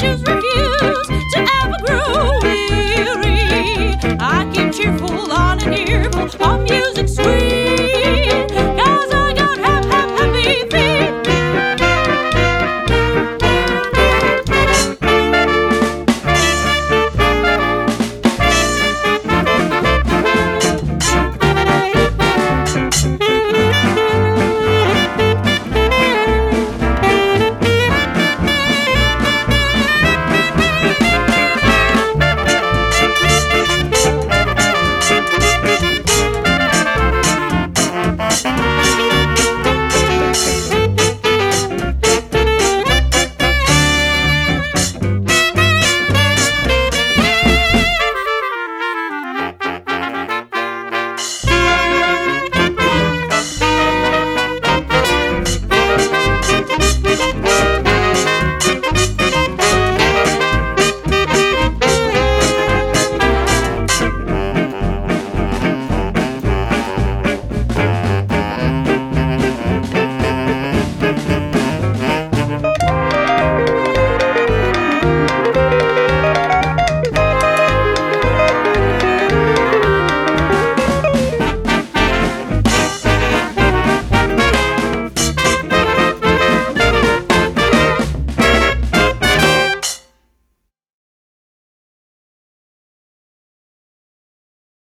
Just